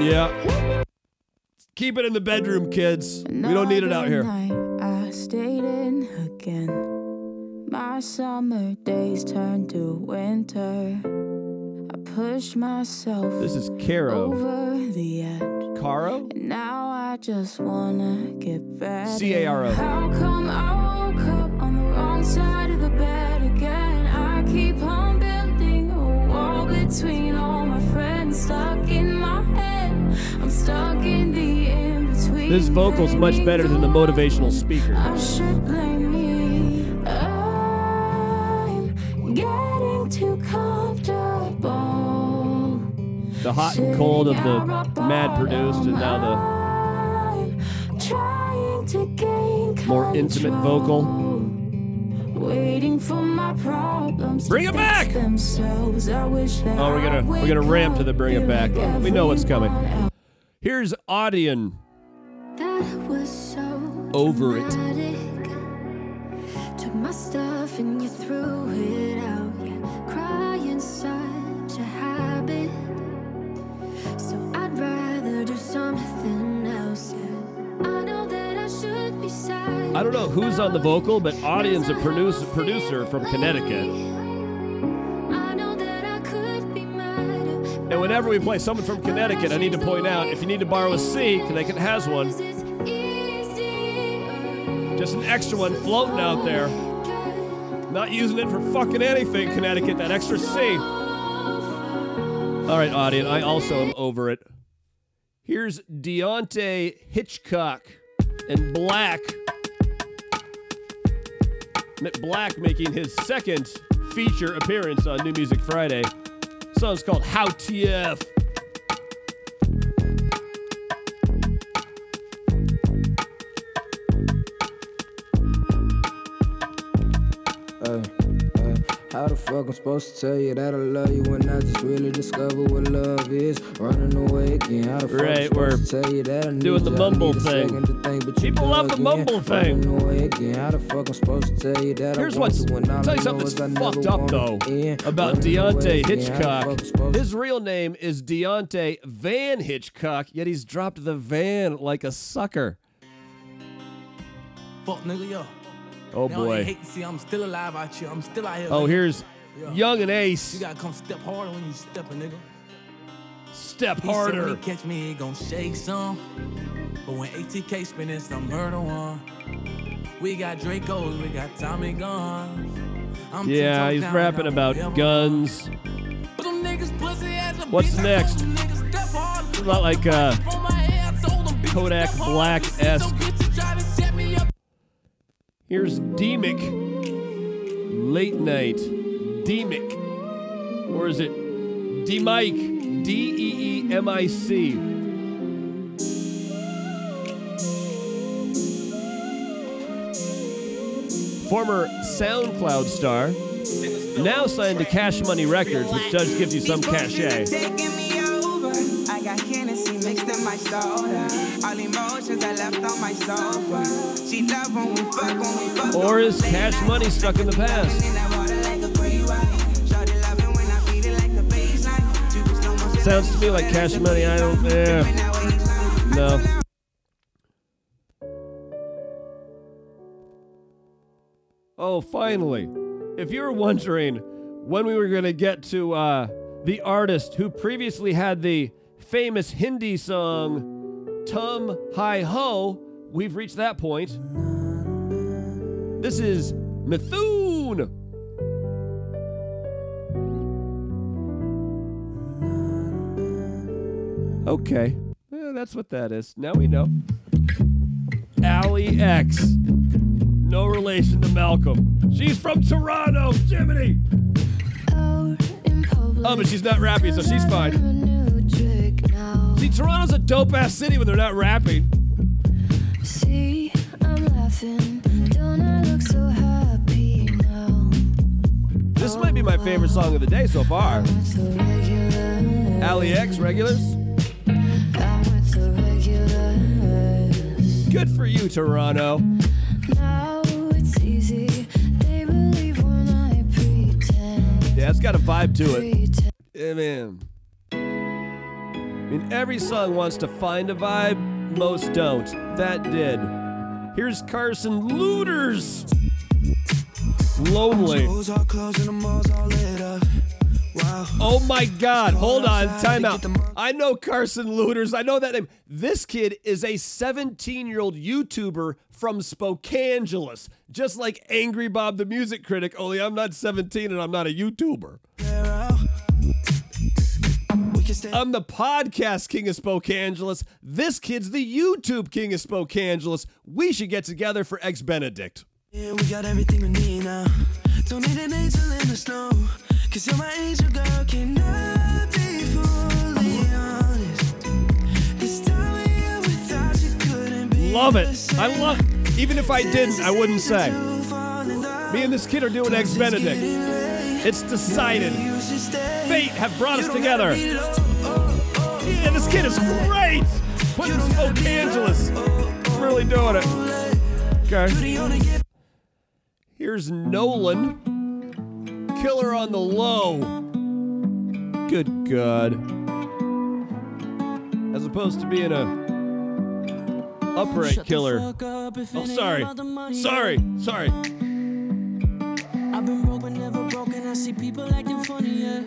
Yeah. Keep it in the bedroom, kids. We don't need it out here. I stayed in again. My summer days turned to winter. I pushed myself This is Caro. over the edge. Caro? And now I just wanna get back. C-A-R-O. How come I woke up on the wrong side of the bed again? I keep on building a wall between all my friends stuck in my head. This vocal's much better than the motivational speaker. I should blame me. I'm getting too comfortable. The hot and cold of the mad produced and now Trying to gain the more intimate vocal. Waiting for my problems. Bring it back! Themselves. I wish that Oh, we're gonna we're gonna ramp to the bring it back. We know what's coming. Here's Audien. That was so Over it. Took my stuff and you threw it out. Yeah, crying such a habit. So I'd rather do something else. Yeah, I know that I should be sad. I don't know who's on the vocal, but Audien's a producer producer from Connecticut. Whenever we play someone from Connecticut, I need to point out if you need to borrow a C, Connecticut has one. Just an extra one floating out there. Not using it for fucking anything, Connecticut, that extra C. All right, Audien, I also am over it. Here's Deante' Hitchcock and 6LACK. 6LACK making his second feature appearance on New Music Friday. Song's called How TF. How the fuck I'm supposed to tell you that I love you when I just really discover what love is? Running away again. How the fuck Right, I'm we're supposed to tell you that I need doing the you? I mumble need a thing. think, but you People love the dug in. mumble thing. Running away again. How the fuck I'm supposed to tell you that Here's I want what's you when I'll tell you I something that's is I never fucked up though it about Running Deante' again. How the fuck I'm Hitchcock. His real name is Deante' Van Hitchcock, yet he's dropped the van like a sucker. Fuck nigga, yo. Oh only boy. hate to see I'm still alive out here. I'm still out here. Oh, nigga. here's Yeah. Young and Ace. You gotta come step harder when you stepping, nigga. Step He said when he catch me, he gon' shake some. But when ATK spinning some murder one, we got Dracos, we got Tommy guns. I'm Yeah, he's rapping about guns. But them niggas pussy ass a What's. Next? told them niggas step hard. It's a lot like uh, On my head, I told them bitches Kodak step. Black esque. Here's Demic. Late night. Demic. Or is it Demic? D E E M I C. Former SoundCloud star, now signed to Cash Money Records, which does give you some cachet. Taking me over. I got Hennessy mixed in my soda. All emotions I left on my sofa. She love when we fuck, when we fuck. Or is Cash Money stuck in the past? Sounds to me like Cash Money. I don't. Eh. No. Oh, finally. If you were wondering when we were going to get to uh, the artist who previously had the famous Hindi song Tum Hi Ho, we've reached that point. This is Mithun. Okay. Eh, that's what that is. Now we know. Allie X. No relation to Malcolm. She's from Toronto, Jiminy. Oh, but she's not rapping, so she's fine. See, Toronto's a dope ass city when they're not rapping. See, I'm laughing. Don't I look so happy now? This might be my favorite song of the day so far. Allie X, regulars. Good for you, Toronto. Now it's easy. They believe when I pretend. Yeah, it's got a vibe to it. Yeah, man. I mean, every song wants to find a vibe, most don't. That did. Here's Carson Lueders. Lonely. Oh my God! Hold on, time out. I know Carson Lueders. I know that name. This kid is a 17-year-old YouTuber from Spokangelis, just like Angry Bob the Music Critic. Only I'm not 17 and I'm not a YouTuber. I'm the podcast king of Spokangelis. This kid's the YouTube king of Spokangelis. We should get together for Ex Benedict. Yeah, we got everything we need now. Don't need an angel in the snow. Cause you're my angel girl, cannot be fully honest. This time of year without you couldn't be Love it. I love. Even if I didn't, I wouldn't say. Me and this kid are doing Ex Benedict. It's decided. Fate have brought us together. Yeah, this kid is great. Putting Spokangelis. Really doing it. Okay. Here's Nolan. Killer on the low. Good God. As opposed to being a upright killer. Oh, sorry. Sorry. Sorry. I've been broke but never broken. I see people acting funny, yeah.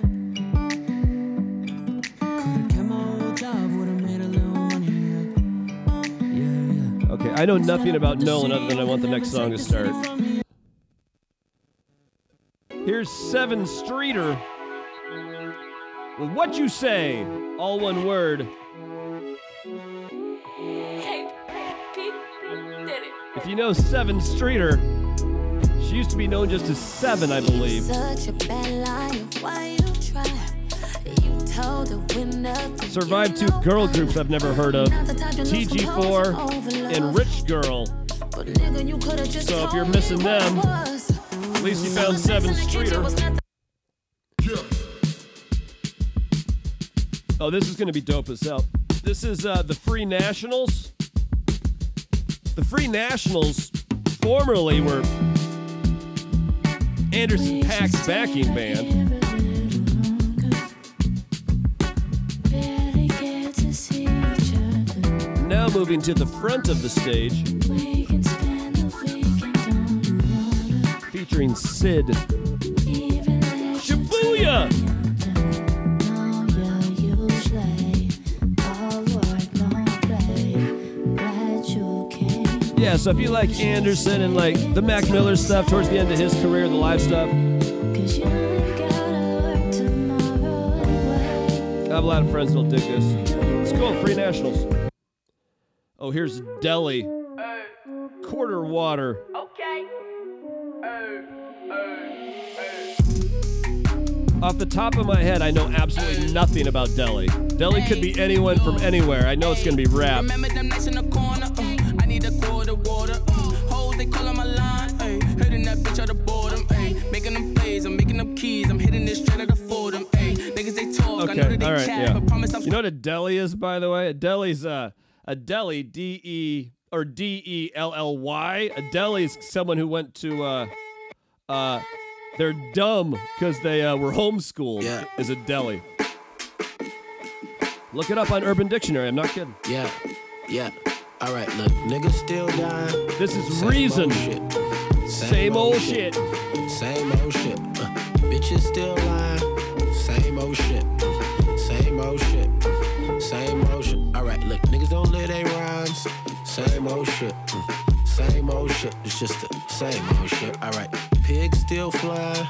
Okay, I know nothing about Nolan other than I want the next song to start. Here's Seven Streeter with What You Say, all one word. If you know Seven Streeter, she used to be known just as Seven, I believe. Such a bad liar, why you try? You told the winner to Survived two girl groups I've never heard of TG4 and Rich Girl. But nigga, you could've just So if you're missing them, at least you found Seven Streeter. Oh, this is going to be dope as hell. This is uh, the Free Nationals. The Free Nationals formerly were Anderson .Paak's backing band. Moving to the front of the stage, featuring Syd. Shibuya! Yeah, so if you like Anderson and like the Mac Miller stuff towards the end of his career, the live stuff. I have a lot of friends that'll dig this. Let's go, Free Nationals. Oh, here's Delhi. Quarter water. Okay. Off the top of my head, I know absolutely nothing about Delhi. Delhi could be anyone from anywhere. I know it's gonna be rap. Remember them nights in the corner? Uh, I need a quarter water. Uh, hoes, they call on my line. Ay, hitting that bitch out of boredom. Ay, making them plays, I'm making up keys. I'm hitting this straight out of Fordham. Ay, niggas, they talk. I know Okay, that they all right, chat, yeah. but promise I'm You know what a deli is, by the way? A deli's uh, a deli, D E or D E L L Y. A deli is someone who went to uh, uh, they're dumb because they uh, were homeschooled. Yeah. Is a deli. Look it up on Urban Dictionary. I'm not kidding. Yeah, yeah. All right, look, niggas still dying. This is Same reason. Old shit. Same old shit. Same old shit. Uh, bitches still lying. Same old shit. Same old shit. Same old shit. Same old shit. It's just the same old shit. All right, pigs still fly.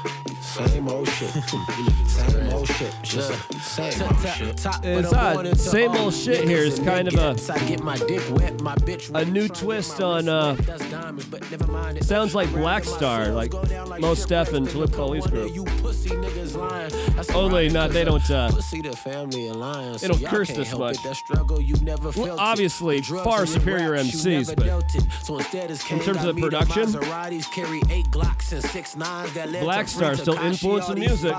Same old shit. Same old shit. It's just same old shit. It's odd. Same old shit here is kind of a I get my dick wet, my bitch a new twist on uh sounds like Black Star, like Mos Def and Talib Kweli's group. Only not they don't uh Pussy the family they don't curse this help much. it. That struggle you never Well, obviously far superior MCs, but dealt it. So instead it's in terms of the production, Maseratis, carry eight Glocks and six nines that led to Black Star still All these music.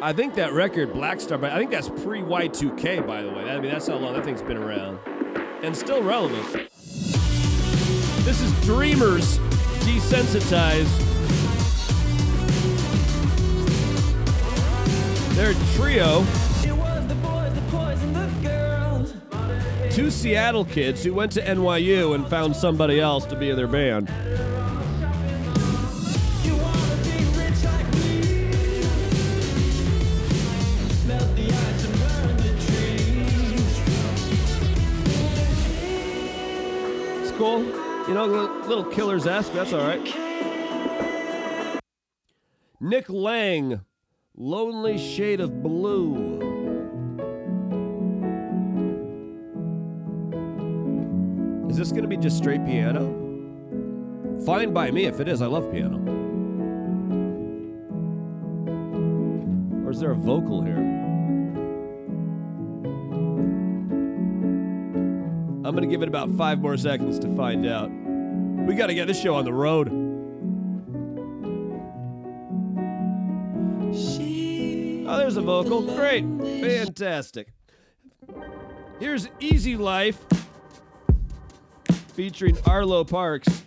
I think that record Black Star, but I think that's pre Y2K by the way. I mean that's how long that thing's been around and still relevant. This is Dreamers Desensitized. They're a trio. Two Seattle kids who went to NYU and found somebody else to be in their band. Cool. You know, little killers esque. That's all right. Nick Lang, Lonely Shade of Blue. Is this going to be just straight piano? Fine by me if it is. I love piano. Or is there a vocal here? I'm going to give it about five more seconds to find out. We got to get this show on the road. Oh, there's a vocal. Great. Fantastic. Here's Easy Life featuring Arlo Parks.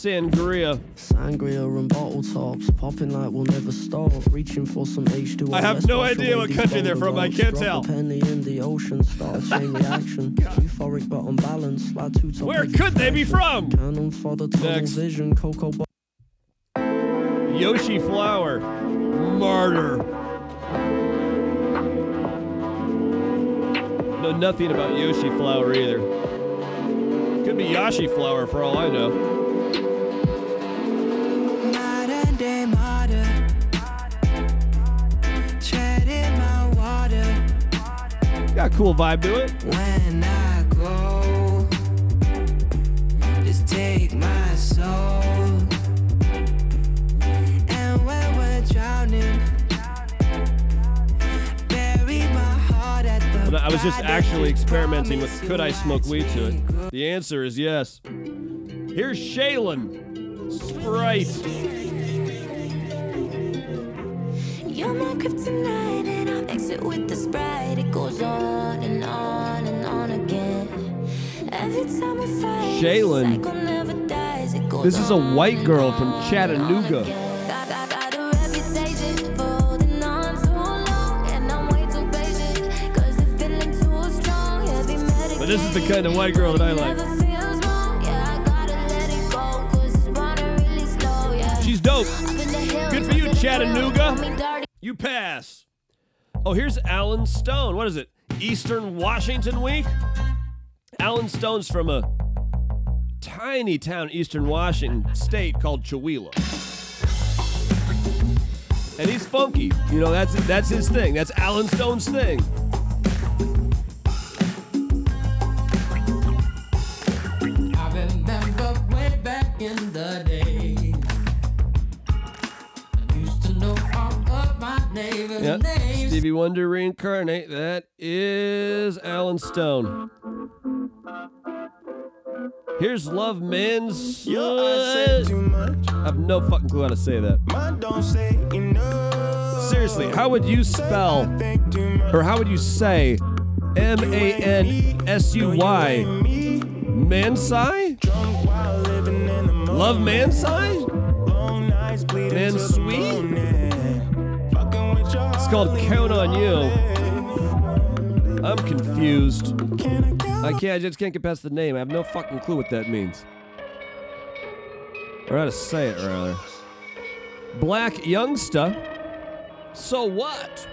Sangria. Sangria and bottle tops, popping like we'll never stop. Reaching for some H2O. I have no idea what country they're from, I can't tell. Penny in the ocean, start chain reaction. Euphoric but unbalanced, like two top Where could they be from? Cannon for the tunnel vision, cocoa. Yoshi Flower. Martyr. Know nothing about Yoshi Flower either. Could be Yashi Flower for all I know. Got a cool vibe to it. When I go, just take my soul. And when we're drowning, bury my heart at the I was just actually experimenting with could I smoke weed to it? The answer is yes. Here's Shaylin. Sprite. You're my kryptonite, and I mix it with the sprite. It goes on and on and on again. Every time we fight, Shaylin. the cycle never dies. It goes This is a on white and girl on from and Chattanooga. on again. Got, got, got a reputation for holding on too long, and I'm way too patient. The feeling too strong. Heavy. But this is the kind of white girl that I like. Never feels wrong. Yeah, I gotta let it go. It's running really slow. Yeah. She's dope. Up in the hills, Good for you, Chattanooga. You pass. Oh, here's Allen Stone. What is it? Eastern Washington Week? Allen Stone's from a tiny town, Eastern Washington state called Chewelah. And he's funky. You know, that's that's his thing. That's Allen Stone's thing. 81 reincarnate. That is Allen Stone. Here's Love Man's. Yo, I have no fucking clue how to say that. Say enough, Seriously, how would you spell or how would you say M A N S U Y? Mansai? Love Mansai? Mansui? Called Count on You. I'm confused. I can't. I just can't get past the name. I have no fucking clue what that means. Or how to say it, rather. Blac Youngsta. So what?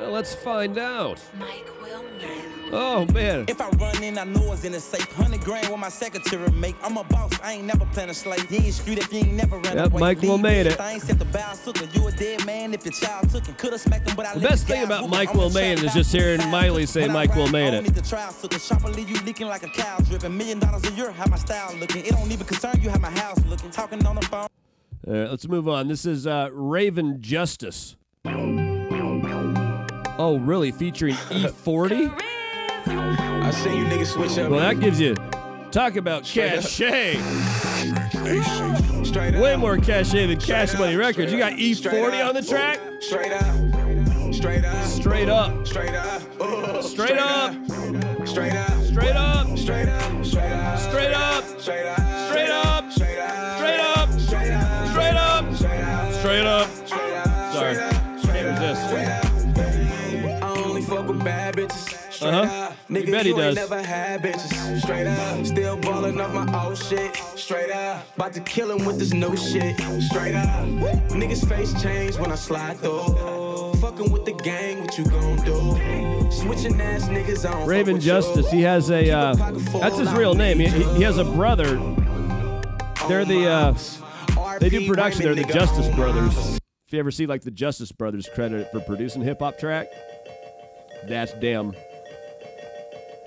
Well, let's find out. Oh man. If I run in, I know it's in a safe. Hundred grand with my secretary make. I'm a boss, I ain't never playing a slave. You ain't street if you ain't never ran Yep, away. Mike Will made this it. thing, set the bow sucker. You a dead man if your child took him. Could've smacked him, but I The best thing about Mike him. Will Made It is just hearing Miley say Mike Will ride, I Made don't it. need the trial sucker. Sharper leave you leaking like a cow dripping. Million dollars a year, how my style looking. It don't even concern you how my house looking. Talking on the phone. All right, let's move on. This is uh, Rayven Justice. Oh, really? Featuring E40? I seen you niggas switch up. Well, that gives you talk about Straight cachet. Straight Way more cachet than Cash Money Records. You got E40 on the track? Straight up. Straight up. Straight up. Straight up. Uh, Straight up. Straight up. Straight up. Straight up. Straight up. Straight up. Straight up. Straight up. Straight up. Straight up. Straight up. Straight up. Straight up. Straight up. Straight up. Straight Uh-huh. up. Nigga, bet he you ain't does. never had bitches. Straight up. Still ballin' off my old shit. Straight up. About to kill him with this new shit. Straight up. Niggas face change when I slide through. Fucking with the gang, what you gon' do? Switching ass niggas on. Rayven Justice. He has a. Uh, that's his real name. He, he has a brother. They're the. Uh, they do production. They're the Justice Brothers. If you ever see like the Justice Brothers credited for producing hip hop track, that's them.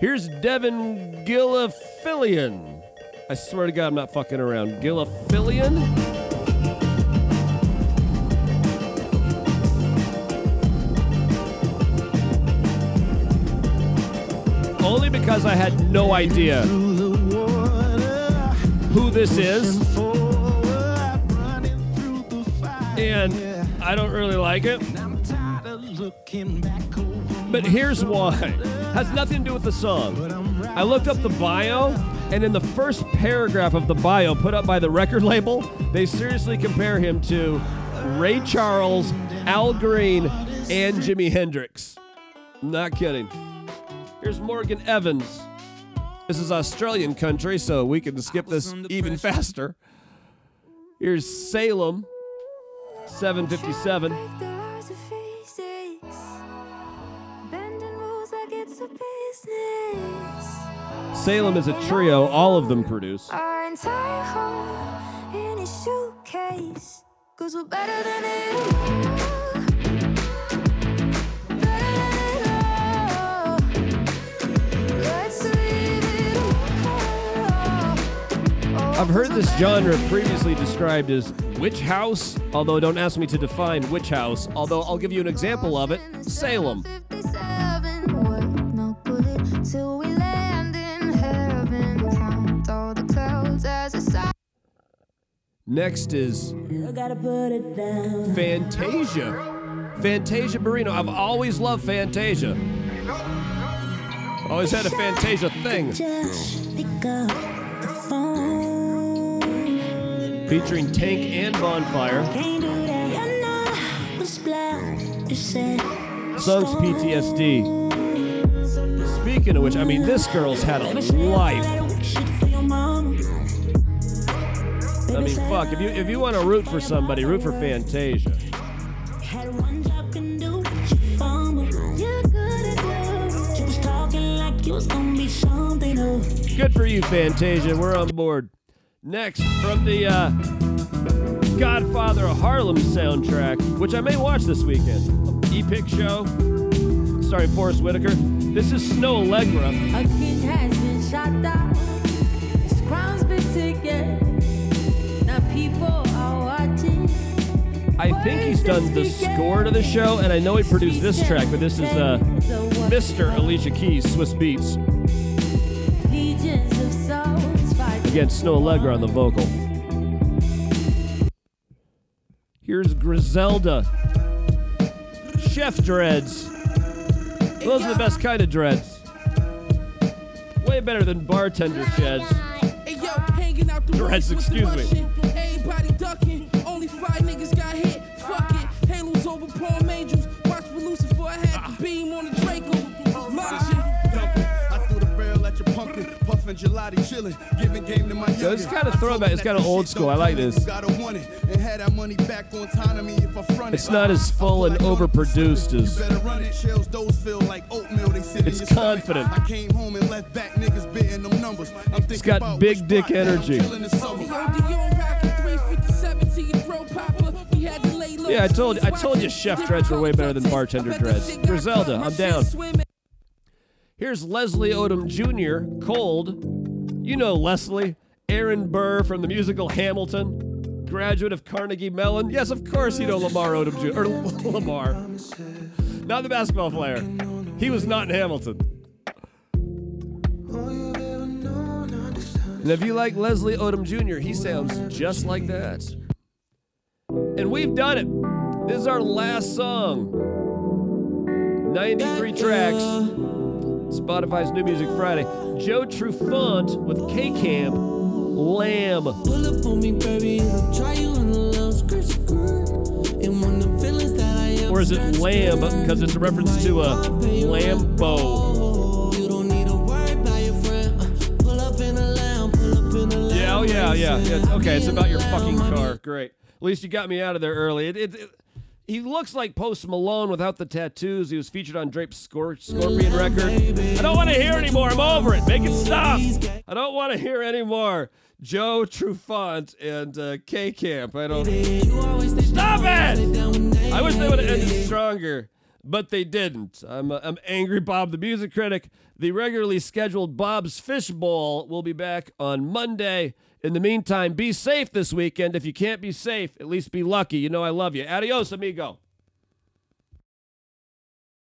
Here's Devin Gillifillion. I swear to God, I'm not fucking around. Gillifillion? Only because I had no idea who this is. And I don't really like it. But here's why. Has nothing to do with the song. I looked up the bio, and in the first paragraph of the bio put up by the record label, they seriously compare him to Ray Charles, Al Green, and Jimi Hendrix. Not kidding. Here's Morgan Evans. This is Australian country, so we can skip this even faster. Here's Salem, 757. Salem is a trio, all of them produce. Our entire home in a suitcase. Cause we're better than it all. Better than it all. Let's leave it all. I've heard this genre previously described as witch house, although don't ask me to define witch house, although I'll give you an example of it Salem. Next is gotta put it down. Fantasia. Fantasia Barrino. I've always loved Fantasia. Always had a Fantasia thing. Just pick up the phone. Featuring Tank and Bonfire. Can't do that. You know what's black. You said Songs PTSD. Speaking of which, I mean, this girl's had a life. I mean, fuck. If you if you want to root for somebody, root for Fantasia. Had one job can do what you fumble. You're good at work. You was talking like you was gonna be something new. Good for you, Fantasia. We're on board. Next, from the uh, Godfather of Harlem soundtrack, which I may watch this weekend. Epic Show, starring Forest Whitaker. This is Snoh Aalegra. A king has been shot down. His crown's been taken. I think he's done the score to the show, and I know he produced this track, but this is uh, Mr. Alicia Keys, Swizz Beatz. Again, Snoh Aalegra on the vocal. Here's Griselda. Chef dreads. Those are the best kind of dreads. Way better than bartender sheds. Hey yo, hanging out the Dreads, woods with the excuse me. Everybody ducking. Only five niggas got hit. Fuck it. Halos over palm angels. Watch for Lucifer. I had the beam on the Draco. Launching. I threw the barrel at your pumpkin, puffin' gelati chillin', giving game to my So it's kind of throwback. It's kind of old school. I like this. Gotta want it and had that money back on time to me if I front it. It's not as full and overproduced as. Better run it. Shells, those feel like oatmeal. They sit It's in your stomach. confident. I came home and left back niggas bidding them numbers. I'm thinking It's got big dick energy. Yeah, I told I told you Chef dreads were way better than bartender dreads. Griselda, I'm down. Here's Leslie Odom Jr. Cold. You know Leslie, Aaron Burr from the musical Hamilton, graduate of Carnegie Mellon. Yes, of course you know Lamar Odom Jr. or Lamar, not the basketball player. He was not in Hamilton. And if you like Leslie Odom Jr., he sounds just like that. And we've done it. This is our last song. 93 tracks. Spotify's New Music Friday. Joe Trufant with K Camp Lamb. Pull up on me, baby, I'll try you in a little skirt, skirt. And when the feelings that I am Or is it Lamb? Because it's a reference to a Lambo. You don't need to worry about your friend. Uh, pull up in a lamb, pull up in a lamb. Yeah, oh yeah, yeah. yeah. Okay, it's about your fucking car. Great. At least you got me out of there early. It, it, it- he looks like Post Malone without the tattoos. He was featured on Drake's Scor- Scorpion record. I don't want to hear anymore. I'm over it. Make it stop. I don't want to hear anymore. Joe Trufant and uh, K Camp. I don't. Stop it! I wish they would have ended stronger, but they didn't. I'm, uh, I'm angry, Bob, the music critic. The regularly scheduled Bob's Fishbowl will be back on Monday. In the meantime, be safe this weekend. If you can't be safe, at least be lucky. You know I love you. Adios, amigo.